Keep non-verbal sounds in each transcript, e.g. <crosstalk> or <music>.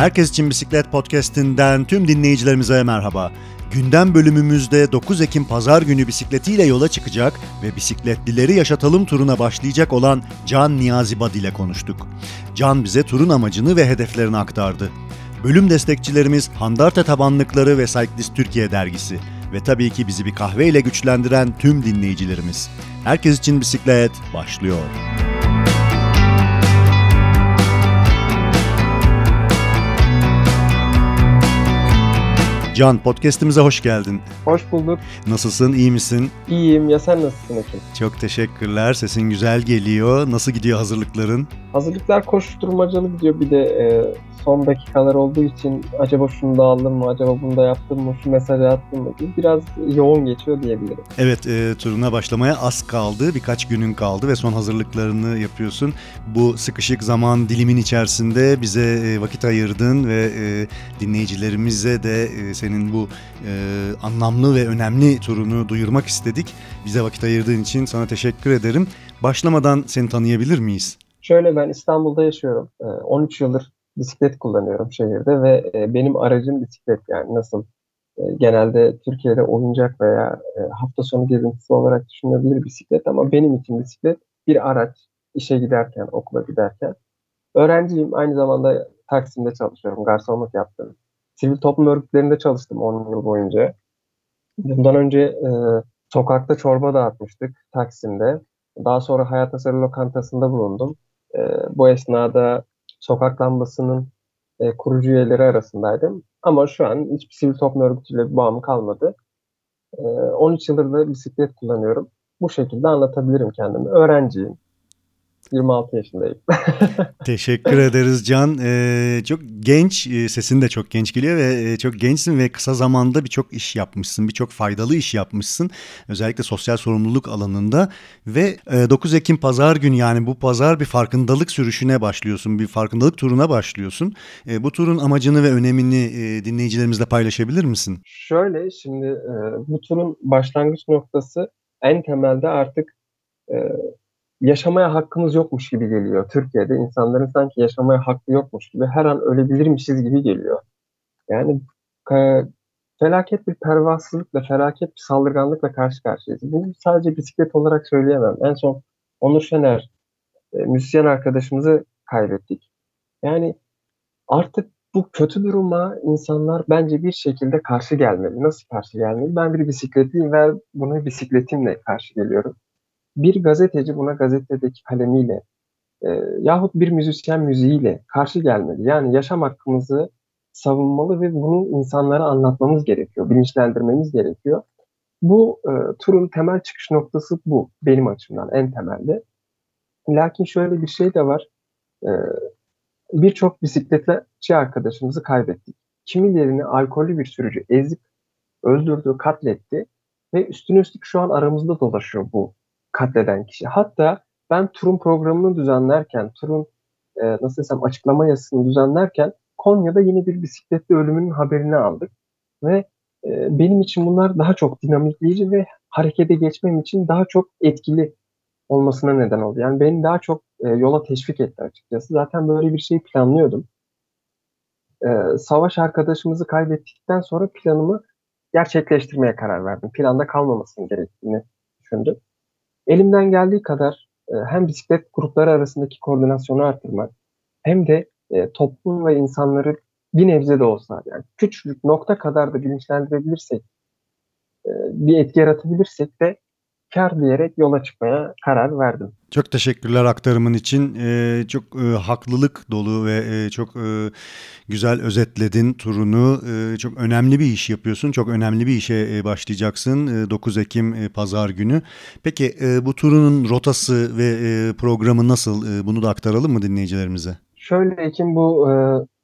Herkes için Bisiklet Podcast'inden tüm dinleyicilerimize merhaba. Gündem bölümümüzde 9 Ekim Pazar günü bisikletiyle yola çıkacak ve bisikletlileri yaşatalım turuna başlayacak olan Can Niyazi Bad ile konuştuk. Can bize turun amacını ve hedeflerini aktardı. Bölüm destekçilerimiz Handarte Tabanlıkları ve Cyclist Türkiye dergisi ve tabii ki bizi bir kahve ile güçlendiren tüm dinleyicilerimiz. Herkes için bisiklet başlıyor. Can, podcast'imize hoş geldin. Hoş bulduk. Nasılsın, iyi misin? İyiyim. Ya sen nasılsın Ekim? Çok teşekkürler. Sesin güzel geliyor. Nasıl gidiyor hazırlıkların? Hazırlıklar koşturmacalı gidiyor. Bir de e, son dakikalar olduğu için acaba şunu da aldım mı, acaba bunu da yaptım mı, şu mesajı attım mı biraz yoğun geçiyor diyebilirim. Evet, e, turuna başlamaya az kaldı. Birkaç günün kaldı ve son hazırlıklarını yapıyorsun. Bu sıkışık zaman dilimin içerisinde bize e, vakit ayırdın ve e, dinleyicilerimize de e, senin bu e, anlamlı ve önemli turunu duyurmak istedik. Bize vakit ayırdığın için sana teşekkür ederim. Başlamadan seni tanıyabilir miyiz? Şöyle ben İstanbul'da yaşıyorum. 13 yıldır bisiklet kullanıyorum şehirde ve benim aracım bisiklet yani nasıl genelde Türkiye'de oyuncak veya hafta sonu gezintisi olarak düşünebilir bisiklet ama benim için bisiklet bir araç işe giderken, okula giderken. Öğrenciyim, aynı zamanda Taksim'de çalışıyorum, garsonluk yaptım. Sivil toplum örgütlerinde çalıştım 10 yıl boyunca. Bundan önce e, sokakta çorba dağıtmıştık Taksim'de. Daha sonra Hayat Tasarı Lokantası'nda bulundum. E, bu esnada sokak lambasının e, kurucu üyeleri arasındaydım. Ama şu an hiçbir sivil toplum örgütüyle bir bağım kalmadı. E, 13 yıldır da bisiklet kullanıyorum. Bu şekilde anlatabilirim kendimi. Öğrenciyim. 26 yaşındayım. <laughs> Teşekkür ederiz Can. Ee, çok genç, e, sesin de çok genç geliyor ve e, çok gençsin ve kısa zamanda birçok iş yapmışsın, birçok faydalı iş yapmışsın. Özellikle sosyal sorumluluk alanında ve e, 9 Ekim pazar günü yani bu pazar bir farkındalık sürüşüne başlıyorsun, bir farkındalık turuna başlıyorsun. E, bu turun amacını ve önemini e, dinleyicilerimizle paylaşabilir misin? Şöyle şimdi e, bu turun başlangıç noktası en temelde artık e, yaşamaya hakkımız yokmuş gibi geliyor. Türkiye'de insanların sanki yaşamaya hakkı yokmuş gibi her an ölebilirmişiz gibi geliyor. Yani e, felaket bir pervasızlıkla, felaket bir saldırganlıkla karşı karşıyayız. Bu sadece bisiklet olarak söyleyemem. En son Onur Şener, e, müzisyen arkadaşımızı kaybettik. Yani artık bu kötü duruma insanlar bence bir şekilde karşı gelmeli. Nasıl karşı gelmeli? Ben bir bisikletliyim ve bunu bisikletimle karşı geliyorum bir gazeteci buna gazetedeki kalemiyle e, yahut bir müzisyen müziğiyle karşı gelmeli. Yani yaşam hakkımızı savunmalı ve bunu insanlara anlatmamız gerekiyor, bilinçlendirmemiz gerekiyor. Bu e, turun temel çıkış noktası bu benim açımdan en temelde. Lakin şöyle bir şey de var. E, Birçok bisikletçi arkadaşımızı kaybettik. Kimilerini alkollü bir sürücü ezip öldürdü, katletti ve üstüne üstlük şu an aramızda dolaşıyor bu katleden kişi. Hatta ben turun programını düzenlerken, turun e, nasıl desem açıklama yazısını düzenlerken Konya'da yine bir bisikletli ölümünün haberini aldık. Ve e, benim için bunlar daha çok dinamikleyici ve harekete geçmem için daha çok etkili olmasına neden oldu. Yani beni daha çok e, yola teşvik etti açıkçası. Zaten böyle bir şey planlıyordum. E, savaş arkadaşımızı kaybettikten sonra planımı gerçekleştirmeye karar verdim. Planda kalmamasının gerektiğini düşündüm. Elimden geldiği kadar e, hem bisiklet grupları arasındaki koordinasyonu arttırmak hem de e, toplum ve insanları bir nebze de olsa yani küçük nokta kadar da bilinçlendirebilirsek e, bir etki yaratabilirsek de kar diyerek yola çıkmaya karar verdim. Çok teşekkürler aktarımın için. Ee, çok e, haklılık dolu ve e, çok e, güzel özetledin turunu. E, çok önemli bir iş yapıyorsun. Çok önemli bir işe e, başlayacaksın e, 9 Ekim e, pazar günü. Peki e, bu turunun rotası ve e, programı nasıl? E, bunu da aktaralım mı dinleyicilerimize? Şöyle Ekim bu e,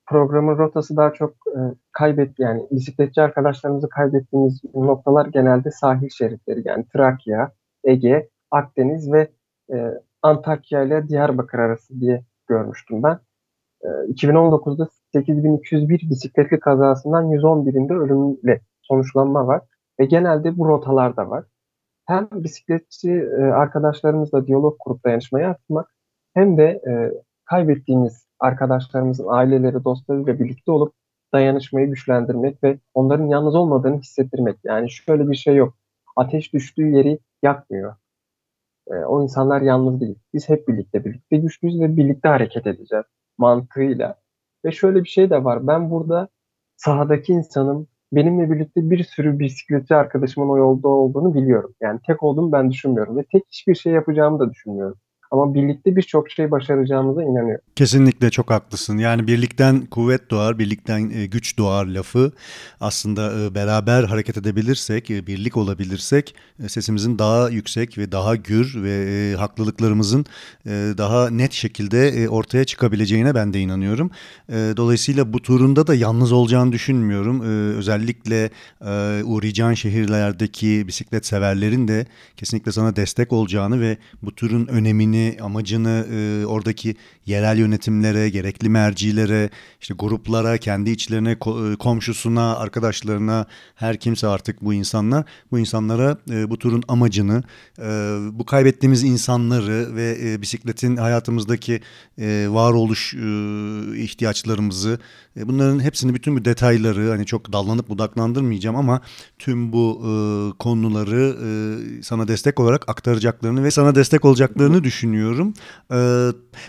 programın rotası daha çok e, kaybet yani bisikletçi arkadaşlarımızı kaybettiğimiz noktalar genelde sahil şeritleri yani Trakya, Ege, Akdeniz ve e, Antakya ile Diyarbakır arası diye görmüştüm ben. E, 2019'da 8201 bisikletli kazasından 111'inde ölümle sonuçlanma var ve genelde bu rotalarda var. Hem bisikletçi e, arkadaşlarımızla diyalog kurup dayanışmayı arttırmak hem de e, kaybettiğimiz arkadaşlarımızın aileleri, dostlarıyla birlikte olup dayanışmayı güçlendirmek ve onların yalnız olmadığını hissettirmek. Yani şöyle bir şey yok. Ateş düştüğü yeri yakmıyor. E, o insanlar yalnız değil. Biz hep birlikte birlikte güçlüyüz ve birlikte hareket edeceğiz mantığıyla. Ve şöyle bir şey de var. Ben burada sahadaki insanım. Benimle birlikte bir sürü bisikletçi arkadaşımın o yolda olduğunu biliyorum. Yani tek olduğumu ben düşünmüyorum ve tek hiçbir şey yapacağımı da düşünmüyorum. Ama birlikte birçok şey başaracağımıza inanıyorum. Kesinlikle çok haklısın. Yani birlikten kuvvet doğar, birlikten e, güç doğar lafı. Aslında e, beraber hareket edebilirsek, e, birlik olabilirsek sesimizin daha yüksek ve daha gür ve haklılıklarımızın daha net şekilde ortaya çıkabileceğine ben de inanıyorum. Dolayısıyla bu turunda da yalnız olacağını düşünmüyorum. Özellikle uğrayacağın şehirlerdeki bisiklet severlerin de kesinlikle sana destek olacağını ve bu turun önemini önemini, amacını e, oradaki yerel yönetimlere, gerekli mercilere, işte gruplara, kendi içlerine, e, komşusuna, arkadaşlarına, her kimse artık bu insanlar, bu insanlara e, bu turun amacını, e, bu kaybettiğimiz insanları ve e, bisikletin hayatımızdaki e, varoluş e, ihtiyaçlarımızı, e, bunların hepsini bütün bu detayları hani çok dallanıp budaklandırmayacağım ama tüm bu e, konuları e, sana destek olarak aktaracaklarını ve sana destek olacaklarını düşünüyorum düşünüyorum. Ee,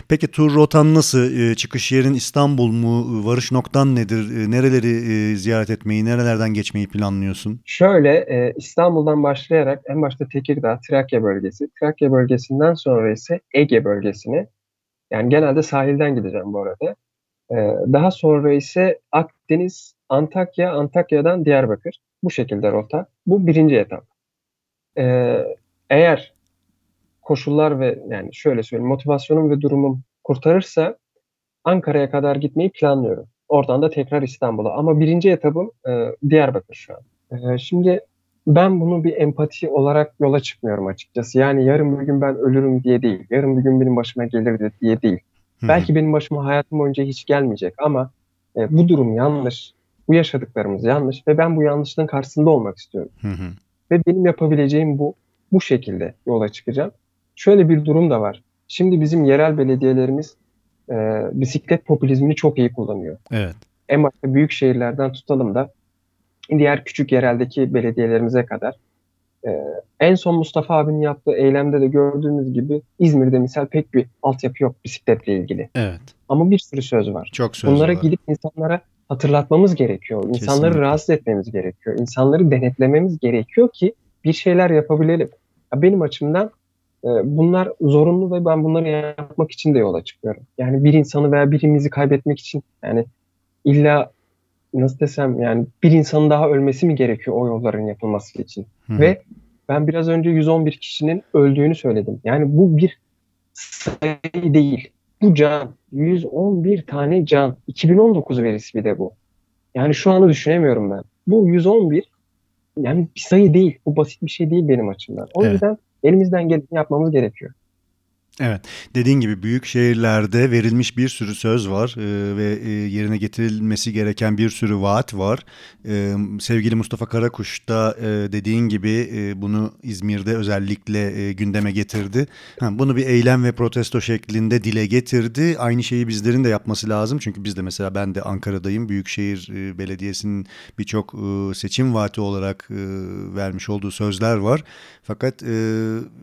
peki tur rotan nasıl? Ee, çıkış yerin İstanbul mu? Varış noktan nedir? Ee, nereleri e, ziyaret etmeyi, nerelerden geçmeyi planlıyorsun? Şöyle e, İstanbul'dan başlayarak en başta Tekirdağ, Trakya bölgesi. Trakya bölgesinden sonra ise Ege bölgesine. Yani genelde sahilden gideceğim bu arada. Ee, daha sonra ise Akdeniz, Antakya, Antakya'dan Diyarbakır. Bu şekilde rota. Bu birinci etap. Ee, eğer koşullar ve yani şöyle söyleyeyim motivasyonum ve durumum kurtarırsa Ankara'ya kadar gitmeyi planlıyorum. Oradan da tekrar İstanbul'a. Ama birinci etabım e, Diyarbakır şu an. E, şimdi ben bunu bir empati olarak yola çıkmıyorum açıkçası. Yani yarın bir gün ben ölürüm diye değil. Yarın bir gün benim başıma gelir diye değil. Hı-hı. Belki benim başıma hayatım boyunca hiç gelmeyecek ama e, bu durum yanlış. Bu yaşadıklarımız yanlış ve ben bu yanlışlığın karşısında olmak istiyorum. Hı-hı. Ve benim yapabileceğim bu. Bu şekilde yola çıkacağım şöyle bir durum da var. Şimdi bizim yerel belediyelerimiz e, bisiklet popülizmini çok iyi kullanıyor. Evet. En başta büyük şehirlerden tutalım da diğer küçük yereldeki belediyelerimize kadar. E, en son Mustafa abinin yaptığı eylemde de gördüğümüz gibi İzmir'de misal pek bir altyapı yok bisikletle ilgili. Evet. Ama bir sürü söz var. Çok söz Bunlara var. gidip insanlara hatırlatmamız gerekiyor. İnsanları Kesinlikle. rahatsız etmemiz gerekiyor. İnsanları denetlememiz gerekiyor ki bir şeyler yapabilelim. Benim açımdan bunlar zorunlu ve ben bunları yapmak için de yola çıkıyorum. Yani bir insanı veya birimizi kaybetmek için yani illa nasıl desem yani bir insanın daha ölmesi mi gerekiyor o yolların yapılması için? Hı. Ve ben biraz önce 111 kişinin öldüğünü söyledim. Yani bu bir sayı değil. Bu can. 111 tane can. 2019 verisi bir de bu. Yani şu anı düşünemiyorum ben. Bu 111 yani bir sayı değil. Bu basit bir şey değil benim açımdan. O evet. yüzden elimizden geleni yapmamız gerekiyor. Evet dediğin gibi büyük şehirlerde verilmiş bir sürü söz var e, ve e, yerine getirilmesi gereken bir sürü vaat var. E, sevgili Mustafa Karakuş da e, dediğin gibi e, bunu İzmir'de özellikle e, gündeme getirdi. Ha, bunu bir eylem ve protesto şeklinde dile getirdi. Aynı şeyi bizlerin de yapması lazım. Çünkü biz de mesela ben de Ankara'dayım. Büyükşehir e, Belediyesi'nin birçok e, seçim vaati olarak e, vermiş olduğu sözler var. Fakat e,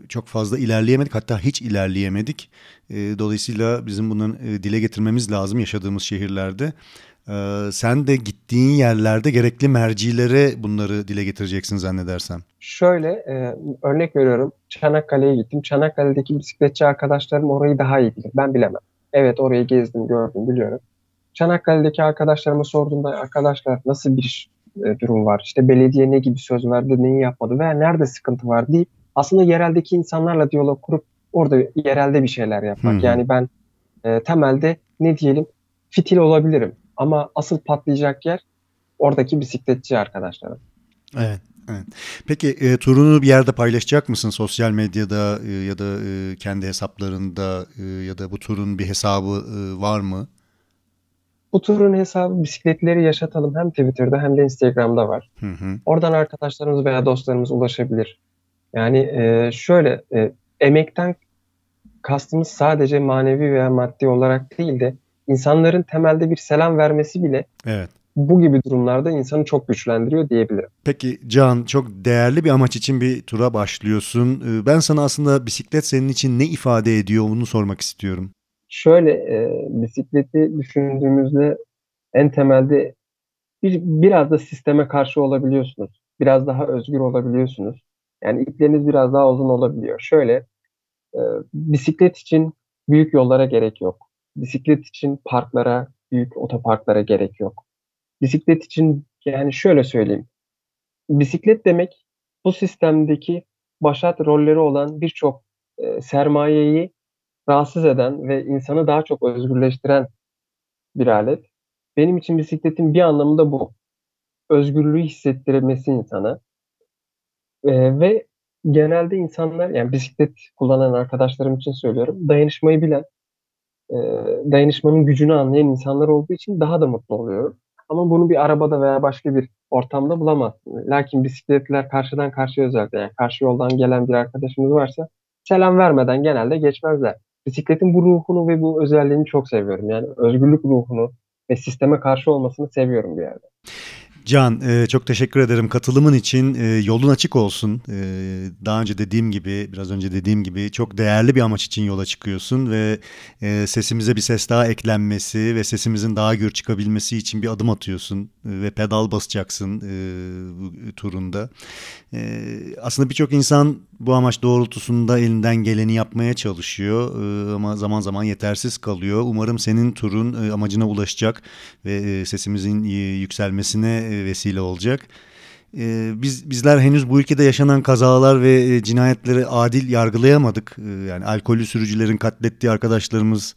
çok fazla ilerleyemedik hatta hiç ilerleyemedik diyemedik. E, dolayısıyla bizim bunun e, dile getirmemiz lazım yaşadığımız şehirlerde. E, sen de gittiğin yerlerde gerekli mercilere bunları dile getireceksin zannedersem. Şöyle e, örnek veriyorum Çanakkale'ye gittim. Çanakkale'deki bisikletçi arkadaşlarım orayı daha iyi bilir. Ben bilemem. Evet orayı gezdim gördüm biliyorum. Çanakkale'deki arkadaşlarıma sorduğumda arkadaşlar nasıl bir e, durum var? İşte belediye ne gibi söz verdi, neyi yapmadı veya nerede sıkıntı var deyip aslında yereldeki insanlarla diyalog kurup orada yerelde bir şeyler yapmak. Hı-hı. Yani ben e, temelde ne diyelim fitil olabilirim ama asıl patlayacak yer oradaki bisikletçi arkadaşlarım. Evet. Evet. Peki e, turunu bir yerde paylaşacak mısın sosyal medyada e, ya da e, kendi hesaplarında e, ya da bu turun bir hesabı e, var mı? Bu turun hesabı bisikletleri yaşatalım hem Twitter'da hem de Instagram'da var. Hı hı. Oradan arkadaşlarımız veya dostlarımız ulaşabilir. Yani e, şöyle e, emekten kastımız sadece manevi veya maddi olarak değil de insanların temelde bir selam vermesi bile Evet. bu gibi durumlarda insanı çok güçlendiriyor diyebilirim. Peki Can çok değerli bir amaç için bir tura başlıyorsun. Ee, Ben sana aslında bisiklet senin için ne ifade ediyor onu sormak istiyorum. Şöyle e, bisikleti düşündüğümüzde en temelde bir, biraz da sisteme karşı olabiliyorsunuz. Biraz daha özgür olabiliyorsunuz. Yani ipleriniz biraz daha uzun olabiliyor. Şöyle e, bisiklet için büyük yollara gerek yok. Bisiklet için parklara, büyük otoparklara gerek yok. Bisiklet için yani şöyle söyleyeyim. Bisiklet demek bu sistemdeki başat rolleri olan birçok e, sermayeyi rahatsız eden ve insanı daha çok özgürleştiren bir alet. Benim için bisikletin bir anlamı da bu. Özgürlüğü hissettirmesi insana. Ee, ve genelde insanlar yani bisiklet kullanan arkadaşlarım için söylüyorum. Dayanışmayı bilen, e, dayanışmanın gücünü anlayan insanlar olduğu için daha da mutlu oluyorum. Ama bunu bir arabada veya başka bir ortamda bulamazsın. Lakin bisikletler karşıdan karşıya özellikle yani karşı yoldan gelen bir arkadaşımız varsa selam vermeden genelde geçmezler. Bisikletin bu ruhunu ve bu özelliğini çok seviyorum. Yani özgürlük ruhunu ve sisteme karşı olmasını seviyorum bir yerde. Can e, çok teşekkür ederim katılımın için. E, Yolun açık olsun. E, Daha önce dediğim gibi, biraz önce dediğim gibi çok değerli bir amaç için yola çıkıyorsun ve sesimize bir ses daha eklenmesi ve sesimizin daha gür çıkabilmesi için bir adım atıyorsun ve pedal basacaksın e, turunda. Aslında birçok insan bu amaç doğrultusunda elinden geleni yapmaya çalışıyor e, ama zaman zaman yetersiz kalıyor. Umarım senin turun e, amacına ulaşacak ve e, sesimizin yükselmesine vesile olacak. Biz bizler henüz bu ülkede yaşanan kazalar ve cinayetleri adil yargılayamadık. Yani alkollü sürücülerin katlettiği arkadaşlarımız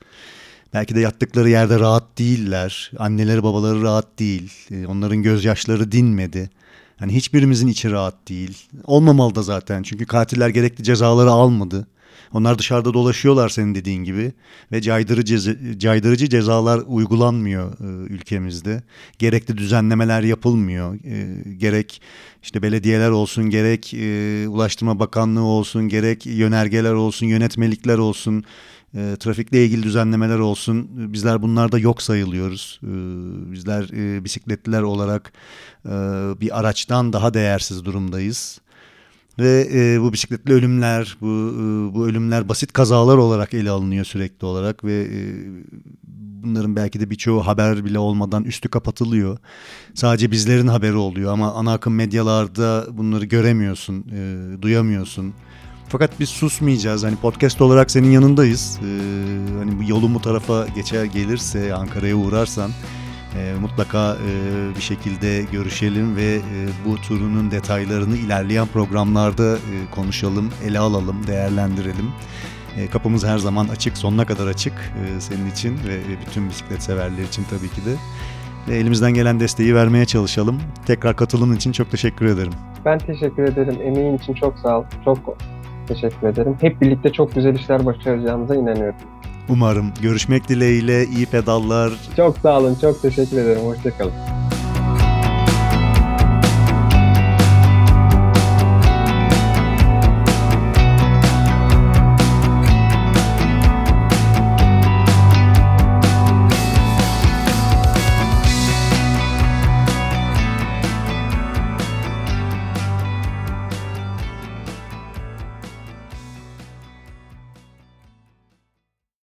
belki de yattıkları yerde rahat değiller. Anneleri babaları rahat değil. Onların gözyaşları dinmedi. Hani hiçbirimizin içi rahat değil. Olmamalı da zaten çünkü katiller gerekli cezaları almadı. Onlar dışarıda dolaşıyorlar senin dediğin gibi ve caydırıcı ceza- caydırıcı cezalar uygulanmıyor e, ülkemizde. Gerekli düzenlemeler yapılmıyor. E, gerek işte belediyeler olsun, gerek e, Ulaştırma Bakanlığı olsun, gerek yönergeler olsun, yönetmelikler olsun, e, trafikle ilgili düzenlemeler olsun. Bizler bunlarda yok sayılıyoruz. E, bizler e, bisikletliler olarak e, bir araçtan daha değersiz durumdayız. Ve e, bu bisikletli ölümler, bu e, bu ölümler basit kazalar olarak ele alınıyor sürekli olarak ve e, bunların belki de birçoğu haber bile olmadan üstü kapatılıyor. Sadece bizlerin haberi oluyor ama ana akım medyalarda bunları göremiyorsun, e, duyamıyorsun. Fakat biz susmayacağız. Hani podcast olarak senin yanındayız. E, hani bu yolun bu tarafa geçer gelirse Ankara'ya uğrarsan e, mutlaka e, bir şekilde görüşelim ve e, bu turunun detaylarını ilerleyen programlarda e, konuşalım, ele alalım, değerlendirelim. E, kapımız her zaman açık, sonuna kadar açık e, senin için ve e, bütün bisiklet severler için tabii ki de. Ve elimizden gelen desteği vermeye çalışalım. Tekrar katılımın için çok teşekkür ederim. Ben teşekkür ederim. Emeğin için çok sağ ol. Çok teşekkür ederim. Hep birlikte çok güzel işler başaracağımıza inanıyorum. Umarım görüşmek dileğiyle iyi pedallar. Çok sağ olun. Çok teşekkür ederim. Hoşçakalın.